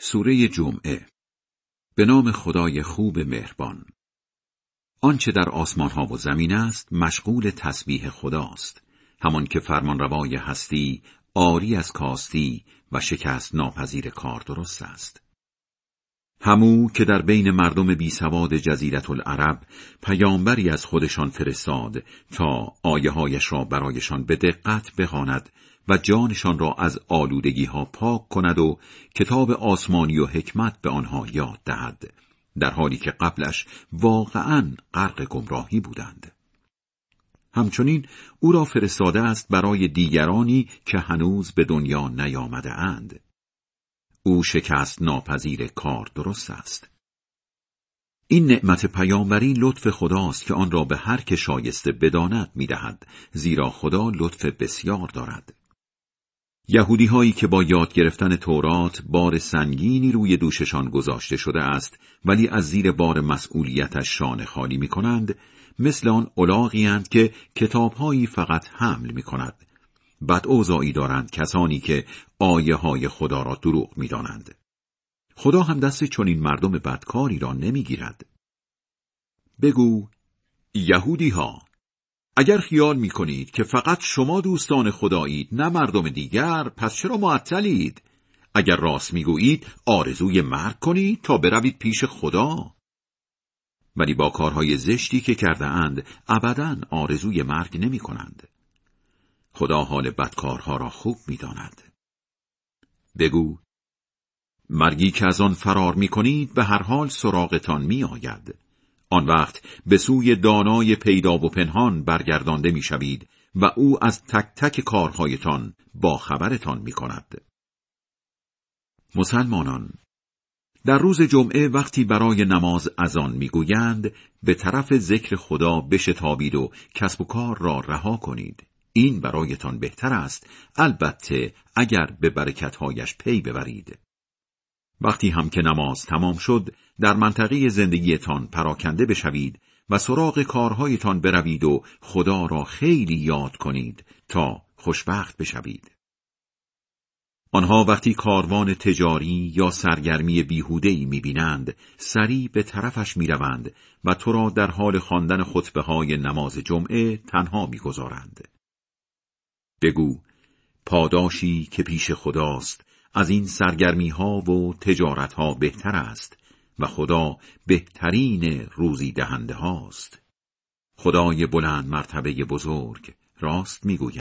سوره جمعه. به نام خدای خوب مهربان. آنچه در آسمان ها و زمین است مشغول تسبیح خداست. همان که فرمانروای هستی آری از کاستی و شکست ناپذیر کار درست است. همو که در بین مردم بی سواد جزیرت العرب پیامبری از خودشان فرستاد تا آیه هایش را برایشان به دقت بخواند و جانشان را از آلودگی ها پاک کند و کتاب آسمانی و حکمت به آنها یاد دهد در حالی که قبلش واقعا غرق گمراهی بودند. همچنین او را فرستاده است برای دیگرانی که هنوز به دنیا نیامده اند. او شکست ناپذیر کار درست است. این نعمت پیامبری لطف خداست که آن را به هر که شایسته بداند می‌دهد زیرا خدا لطف بسیار دارد. یهودی هایی که با یاد گرفتن تورات بار سنگینی روی دوششان گذاشته شده است ولی از زیر بار مسئولیتش شانه خالی می کنند مثل آن الاغی که کتابهایی فقط حمل می کند بد دارند کسانی که آیه های خدا را دروغ می دانند. خدا هم دست چنین مردم بدکاری را نمی‌گیرد. بگو یهودی ها اگر خیال می کنید که فقط شما دوستان خدایید نه مردم دیگر پس چرا معطلید؟ اگر راست می‌گویید آرزوی مرگ کنید تا بروید پیش خدا ولی با کارهای زشتی که کرده اند ابدا آرزوی مرگ نمی کنند. خدا حال بدکارها را خوب می‌داند. بگو مرگی که از آن فرار می کنید به هر حال سراغتان می آید. آن وقت به سوی دانای پیدا و پنهان برگردانده می شوید و او از تک تک کارهایتان با خبرتان می کند. مسلمانان در روز جمعه وقتی برای نماز ازان می‌گویند به طرف ذکر خدا بشتابید و کسب و کار را رها کنید این برایتان بهتر است البته اگر به برکتهایش پی ببرید وقتی هم که نماز تمام شد در منطقه زندگیتان پراکنده بشوید و سراغ کارهایتان بروید و خدا را خیلی یاد کنید تا خوشبخت بشوید. آنها وقتی کاروان تجاری یا سرگرمی بیهوده‌ای می‌بینند سریع به طرفش می‌روند و تو را در حال خواندن خطبه های نماز جمعه تنها می‌گذارند. بگو پاداشی که پیش خداست از این سرگرمی ها و تجارت ها بهتر است و خدا بهترین روزی دهنده هاست خدای بلند مرتبه بزرگ راست می‌گوید.